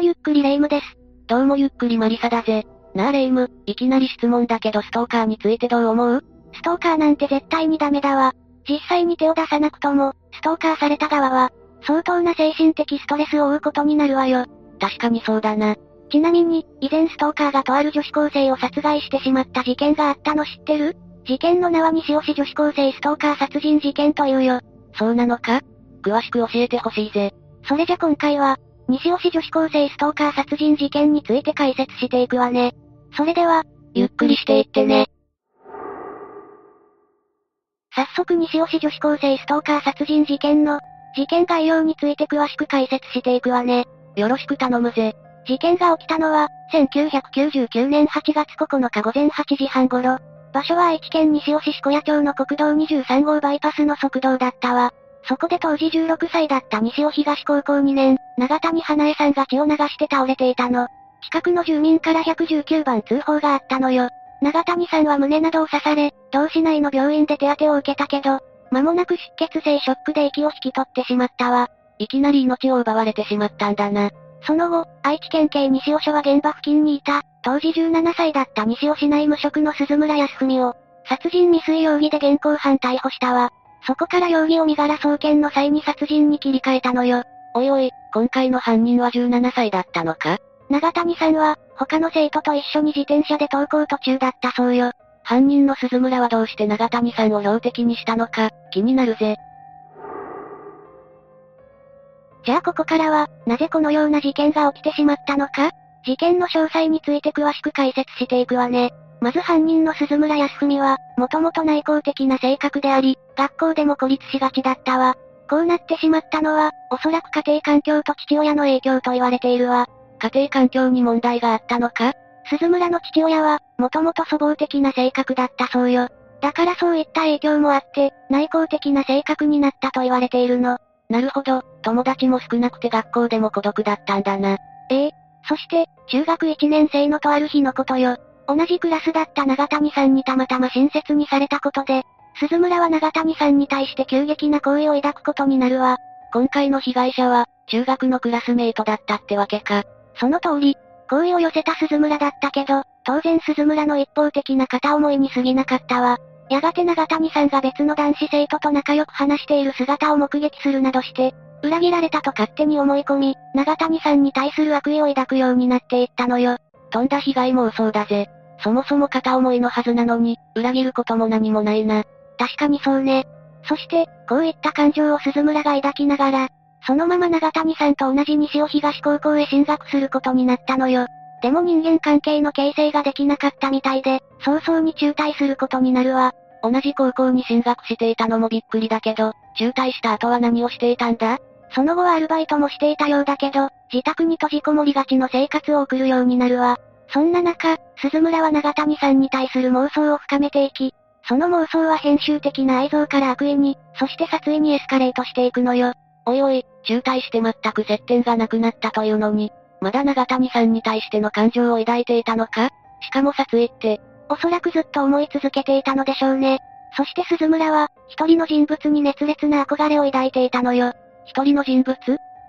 もゆっくりレ夢ムです。どうもゆっくりマリサだぜ。なあレ夢ム、いきなり質問だけどストーカーについてどう思う？ストーカーなんて絶対にダメだわ。実際に手を出さなくとも、ストーカーされた側は、相当な精神的ストレスを負うことになるわよ。確かにそうだな。ちなみに、以前ストーカーがとある女子高生を殺害してしまった事件があったの知ってる？事件の名は西尾市女子高生ストーカー殺人事件というよ。そうなのか？詳しく教えてほしいぜ。それじゃ今回は、西尾市女子高生ストーカー殺人事件について解説していくわね。それでは、ゆっくりしていってね。早速西尾市女子高生ストーカー殺人事件の、事件概要について詳しく解説していくわね。よろしく頼むぜ。事件が起きたのは、1999年8月9日午前8時半頃。場所は愛知県西尾市四谷町の国道23号バイパスの側道だったわ。そこで当時16歳だった西尾東高校2年、長谷花江さんが血を流して倒れていたの。近くの住民から119番通報があったのよ。長谷さんは胸などを刺され、同市内の病院で手当てを受けたけど、間もなく出血性ショックで息を引き取ってしまったわ。いきなり命を奪われてしまったんだな。その後、愛知県警西尾署は現場付近にいた、当時17歳だった西尾市内無職の鈴村康文を、殺人未遂容疑で現行犯逮捕したわ。そこから容疑を身柄送検の際に殺人に切り替えたのよ。おいおい、今回の犯人は17歳だったのか？長谷さんは、他の生徒と一緒に自転車で登校途中だったそうよ。犯人の鈴村はどうして長谷さんを標的にしたのか、気になるぜ。じゃあここからは、なぜこのような事件が起きてしまったのか？事件の詳細について詳しく解説していくわね。まず犯人の鈴村康文は、もともと内向的な性格であり、学校でも孤立しがちだったわ。こうなってしまったのは、おそらく家庭環境と父親の影響と言われているわ。家庭環境に問題があったのか？鈴村の父親は、もともと粗暴的な性格だったそうよ。だからそういった影響もあって、内向的な性格になったと言われているの。なるほど、友達も少なくて学校でも孤独だったんだな。ええ。そして、中学1年生のとある日のことよ。同じクラスだった長谷さんにたまたま親切にされたことで、鈴村は長谷さんに対して急激な好意を抱くことになるわ。今回の被害者は、中学のクラスメイトだったってわけか。その通り、好意を寄せた鈴村だったけど、当然鈴村の一方的な片思いに過ぎなかったわ。やがて長谷さんが別の男子生徒と仲良く話している姿を目撃するなどして、裏切られたと勝手に思い込み、長谷さんに対する悪意を抱くようになっていったのよ。とんだ被害妄想だぜ。そもそも片思いのはずなのに、裏切ることも何もないな。確かにそうね。そして、こういった感情を鈴村が抱きながら、そのまま長谷さんと同じ西尾東高校へ進学することになったのよ。でも人間関係の形成ができなかったみたいで、早々に中退することになるわ。同じ高校に進学していたのもびっくりだけど、中退した後は何をしていたんだ？その後はアルバイトもしていたようだけど、自宅に閉じこもりがちの生活を送るようになるわ。そんな中、鈴村は長谷さんに対する妄想を深めていき、その妄想は編集的な愛憎から悪意に、そして殺意にエスカレートしていくのよ。おいおい、中退して全く接点がなくなったというのに、まだ長谷さんに対しての感情を抱いていたのか？しかも殺意って、おそらくずっと思い続けていたのでしょうね。そして鈴村は、一人の人物に熱烈な憧れを抱いていたのよ。一人の人物？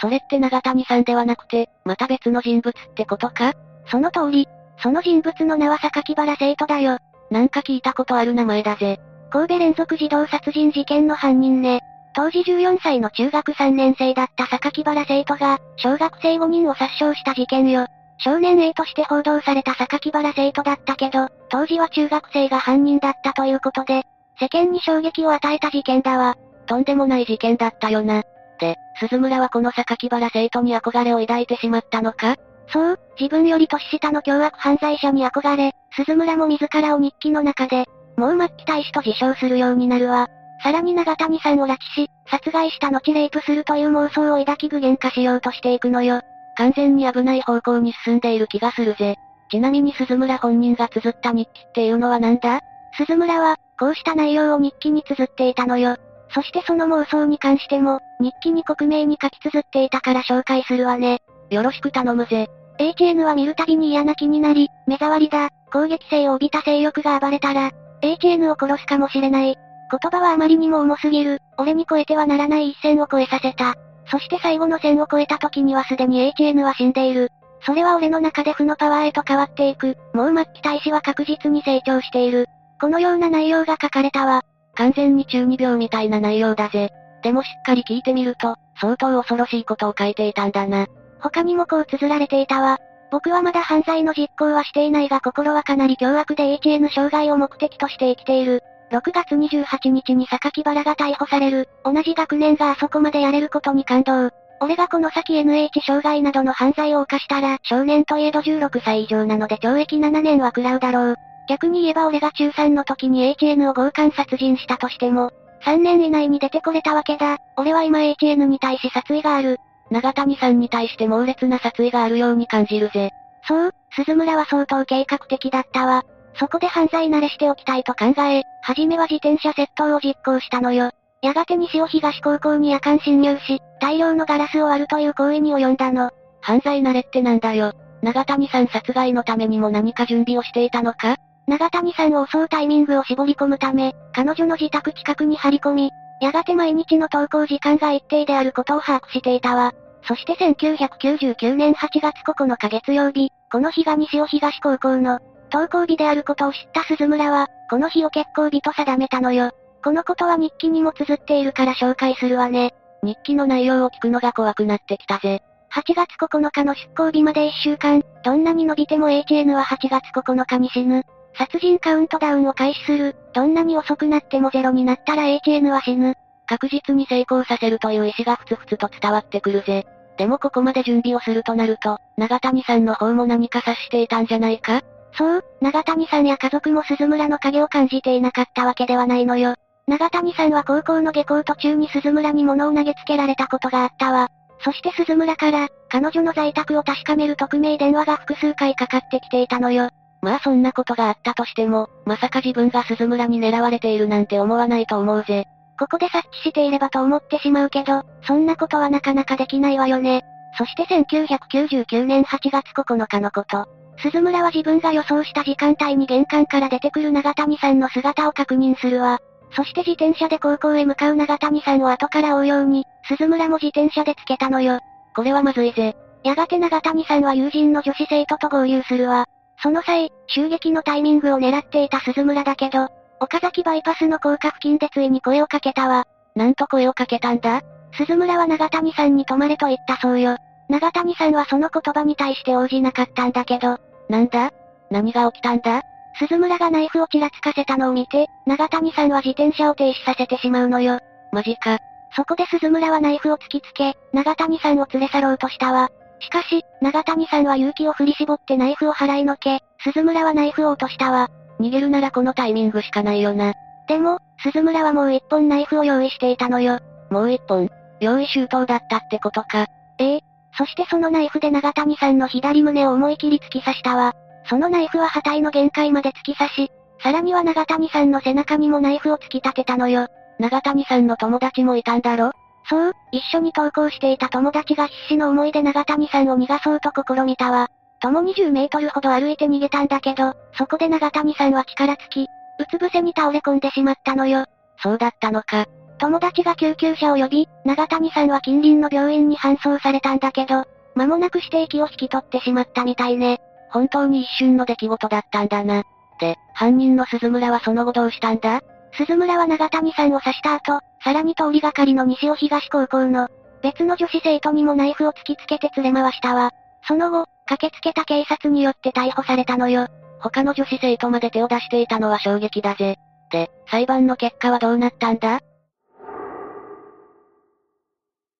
それって長谷さんではなくて、また別の人物ってことか？その通り。その人物の名は榊原生徒だよ。なんか聞いたことある名前だぜ。神戸連続児童殺人事件の犯人ね。当時14歳の中学3年生だった榊原生徒が、小学生5人を殺傷した事件よ。少年 A として報道された榊原生徒だったけど、当時は中学生が犯人だったということで、世間に衝撃を与えた事件だわ。とんでもない事件だったよな。で、鈴村はこの榊原生徒に憧れを抱いてしまったのか？そう、自分より年下の凶悪犯罪者に憧れ、鈴村も自らを日記の中で、もう末期大使と自称するようになるわ。さらに長谷さんを拉致し、殺害した後レイプするという妄想を抱き具現化しようとしていくのよ。完全に危ない方向に進んでいる気がするぜ。ちなみに鈴村本人が綴った日記っていうのは何だ？鈴村は、こうした内容を日記に綴っていたのよ。そしてその妄想に関しても、日記に克明に書き綴っていたから紹介するわね。よろしく頼むぜ。HN は見るたびに嫌な気になり、目障りだ、攻撃性を帯びた性欲が暴れたら、HN を殺すかもしれない。言葉はあまりにも重すぎる、俺に超えてはならない一線を越えさせた。そして最後の線を越えた時にはすでに HN は死んでいる。それは俺の中で負のパワーへと変わっていく。もう末期大使は確実に成長している。このような内容が書かれたわ。完全に中二病みたいな内容だぜ。でもしっかり聞いてみると、相当恐ろしいことを書いていたんだな。他にもこう綴られていたわ。僕はまだ犯罪の実行はしていないが心はかなり凶悪で HN 障害を目的として生きている。6月28日に榊原が逮捕される。同じ学年があそこまでやれることに感動。俺がこの先 NH 障害などの犯罪を犯したら、少年といえど16歳以上なので懲役7年は食らうだろう。逆に言えば俺が中3の時に HN を強姦殺人したとしても、3年以内に出てこれたわけだ。俺は今 HN に対し殺意がある。長谷さんに対して猛烈な殺意があるように感じるぜ。そう、鈴村は相当計画的だったわ。そこで犯罪慣れしておきたいと考え、はじめは自転車窃盗を実行したのよ。やがて西尾東高校に夜間侵入し、大量のガラスを割るという行為に及んだの。犯罪慣れってなんだよ。長谷さん殺害のためにも何か準備をしていたのか？長谷さんを襲うタイミングを絞り込むため、彼女の自宅近くに張り込み、やがて毎日の登校時間が一定であることを把握していたわ。そして1999年8月9日月曜日、この日が西尾東高校の登校日であることを知った鈴村は、この日を結構日と定めたのよ。このことは日記にも綴っているから紹介するわね。日記の内容を聞くのが怖くなってきたぜ。8月9日の出航日まで1週間、どんなに伸びても HN は8月9日に死ぬ。殺人カウントダウンを開始する。どんなに遅くなってもゼロになったら HN は死ぬ。確実に成功させるという意志がふつふつと伝わってくるぜ。でもここまで準備をするとなると、長谷さんの方も何か察していたんじゃないか？そう、長谷さんや家族も鈴村の影を感じていなかったわけではないのよ。長谷さんは高校の下校途中に鈴村に物を投げつけられたことがあったわ。そして鈴村から、彼女の在宅を確かめる匿名電話が複数回かかってきていたのよ。まあそんなことがあったとしても、まさか自分が鈴村に狙われているなんて思わないと思うぜ。ここで察知していればと思ってしまうけど、そんなことはなかなかできないわよね。そして1999年8月9日のこと。鈴村は自分が予想した時間帯に玄関から出てくる長谷さんの姿を確認するわ。そして自転車で高校へ向かう長谷さんを後から追うように、鈴村も自転車でつけたのよ。これはまずいぜ。やがて長谷さんは友人の女子生徒と合流するわ。その際、襲撃のタイミングを狙っていた鈴村だけど、岡崎バイパスの高架付近でついに声をかけたわ。なんと声をかけたんだ？鈴村は長谷さんに泊まれと言ったそうよ。長谷さんはその言葉に対して応じなかったんだけど。なんだ？何が起きたんだ？鈴村がナイフをちらつかせたのを見て、長谷さんは自転車を停止させてしまうのよ。マジか。そこで鈴村はナイフを突きつけ、長谷さんを連れ去ろうとしたわ。しかし、長谷さんは勇気を振り絞ってナイフを払いのけ、鈴村はナイフを落としたわ。逃げるならこのタイミングしかないよな。でも、鈴村はもう一本ナイフを用意していたのよ。もう一本用意周到だったってことか。ええ。そしてそのナイフで長谷さんの左胸を思い切り突き刺したわ。そのナイフは破体の限界まで突き刺し、さらには長谷さんの背中にもナイフを突き立てたのよ。長谷さんの友達もいたんだろ？そう、一緒に登校していた友達が必死の思いで長谷さんを逃がそうと試みたわ。共に10メートルほど歩いて逃げたんだけど、そこで長谷さんは力尽き、うつ伏せに倒れ込んでしまったのよ。そうだったのか。友達が救急車を呼び、長谷さんは近隣の病院に搬送されたんだけど、間もなくして息を引き取ってしまったみたいね。本当に一瞬の出来事だったんだな。で、犯人の鈴村はその後どうしたんだ？鈴村は長谷さんを刺した後、さらに通りがかりの西尾東高校の、別の女子生徒にもナイフを突きつけて連れ回したわ。その後、駆けつけた警察によって逮捕されたのよ。他の女子生徒まで手を出していたのは衝撃だぜ。で、裁判の結果はどうなったんだ？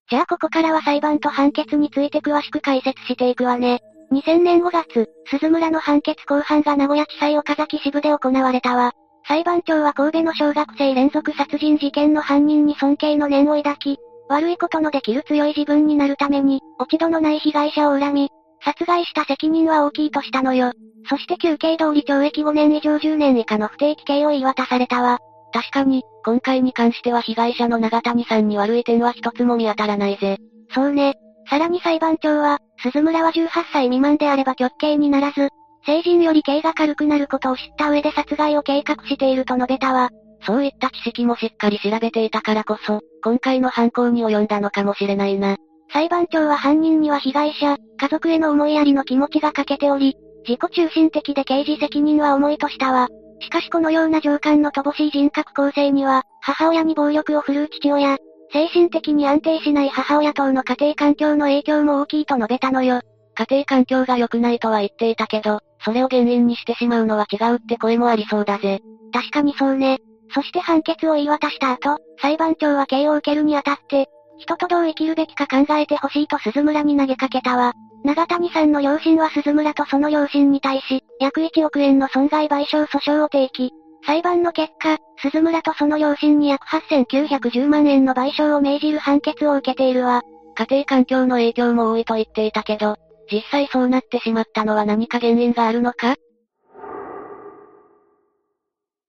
じゃあここからは裁判と判決について詳しく解説していくわね。2000年5月、鈴村の判決公判が名古屋地裁岡崎支部で行われたわ。裁判長は神戸の小学生連続殺人事件の犯人に尊敬の念を抱き、悪いことのできる強い自分になるために、落ち度のない被害者を恨み、殺害した責任は大きいとしたのよ。そして休刑通り懲役5年以上10年以下の不定期刑を言い渡されたわ。確かに、今回に関しては被害者の長谷さんに悪い点は一つも見当たらないぜ。そうね。さらに裁判長は、鈴村は18歳未満であれば極刑にならず、成人より刑が軽くなることを知った上で殺害を計画していると述べたわ。そういった知識もしっかり調べていたからこそ、今回の犯行に及んだのかもしれないな。裁判長は犯人には被害者、家族への思いやりの気持ちが欠けており、自己中心的で刑事責任は重いとしたわ。しかしこのような上官の乏しい人格構成には、母親に暴力を振るう父親、精神的に安定しない母親等の家庭環境の影響も大きいと述べたのよ。家庭環境が良くないとは言っていたけど、それを原因にしてしまうのは違うって声もありそうだぜ。確かにそうね。そして判決を言い渡した後、裁判長は刑を受けるにあたって、人とどう生きるべきか考えてほしいと鈴村に投げかけたわ。長谷さんの両親は鈴村とその両親に対し、約1億円の損害賠償訴訟を提起。裁判の結果、鈴村とその両親に約8910万円の賠償を命じる判決を受けているわ。家庭環境の影響も多いと言っていたけど、実際そうなってしまったのは何か原因があるのか？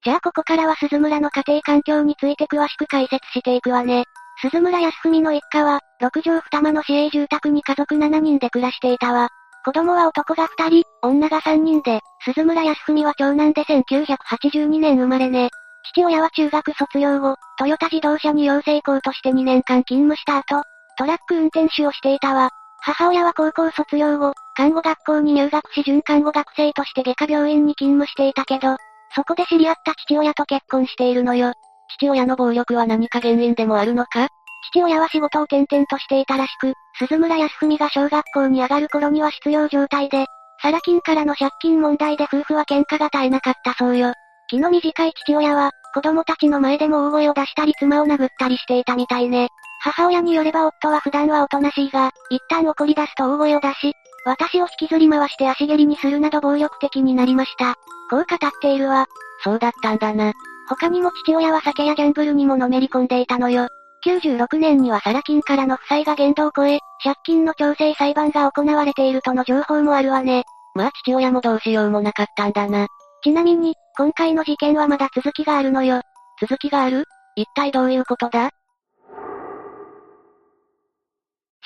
じゃあここからは鈴村の家庭環境について詳しく解説していくわね。鈴村康文の一家は、6畳二間の市営住宅に家族7人で暮らしていたわ。子供は男が2人、女が3人で、鈴村康文は長男で1982年生まれね。父親は中学卒業後、トヨタ自動車に養成校として2年間勤務した後、トラック運転手をしていたわ。母親は高校卒業後、看護学校に入学し準看護学生として外科病院に勤務していたけど、そこで知り合った父親と結婚しているのよ。父親の暴力は何か原因でもあるのか？父親は仕事を転々としていたらしく、鈴村康文が小学校に上がる頃には失業状態で、サラ金からの借金問題で夫婦は喧嘩が絶えなかったそうよ。気の短い父親は、子供たちの前でも大声を出したり妻を殴ったりしていたみたいね。母親によれば夫は普段はおとなしいが、一旦怒り出すと大声を出し、私を引きずり回して足蹴りにするなど暴力的になりました。こう語っているわ。そうだったんだな。他にも父親は酒やギャンブルにものめり込んでいたのよ。96年にはサラ金からの負債が限度を超え、借金の調整裁判が行われているとの情報もあるわね。まあ父親もどうしようもなかったんだな。ちなみに、今回の事件はまだ続きがあるのよ。続きがある？一体どういうことだ？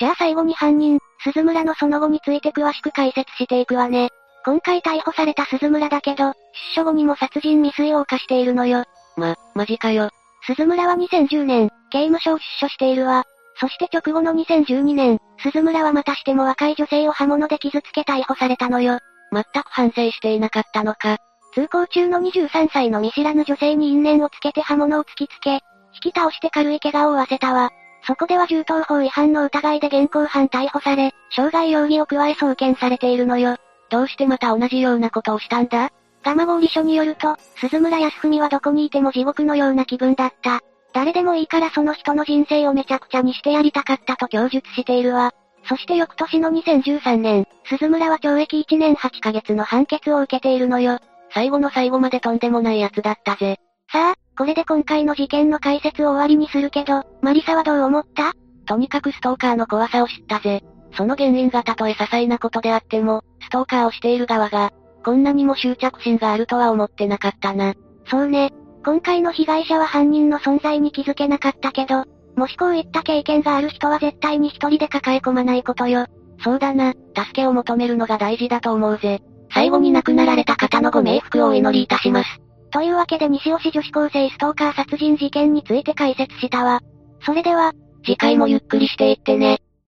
じゃあ最後に犯人、鈴村のその後について詳しく解説していくわね。今回逮捕された鈴村だけど、出所後にも殺人未遂を犯しているのよ。ま、マジかよ。鈴村は2010年、刑務所を出所しているわ。そして直後の2012年、鈴村はまたしても若い女性を刃物で傷つけ逮捕されたのよ。全く反省していなかったのか。通行中の23歳の見知らぬ女性に因縁をつけて刃物を突きつけ、引き倒して軽い怪我を負わせたわ。そこでは銃刀法違反の疑いで現行犯逮捕され、傷害容疑を加え送検されているのよ。どうしてまた同じようなことをしたんだ？蒲郡署によると、鈴村康文はどこにいても地獄のような気分だった。誰でもいいからその人の人生をめちゃくちゃにしてやりたかったと供述しているわ。そして翌年の2013年、鈴村は懲役1年8ヶ月の判決を受けているのよ。最後の最後までとんでもない奴だったぜ。さあ、これで今回の事件の解説を終わりにするけど、マリサはどう思った？とにかくストーカーの怖さを知ったぜ。その原因がたとえ些細なことであっても、ストーカーをしている側が、こんなにも執着心があるとは思ってなかったな。そうね。今回の被害者は犯人の存在に気づけなかったけど、もしこういった経験がある人は絶対に一人で抱え込まないことよ。そうだな、助けを求めるのが大事だと思うぜ。最後に亡くなられた方のご冥福をお祈りいたします。というわけで西尾市女子高生ストーカー殺人事件について解説したわ。それでは、次回もゆっくりしていってね。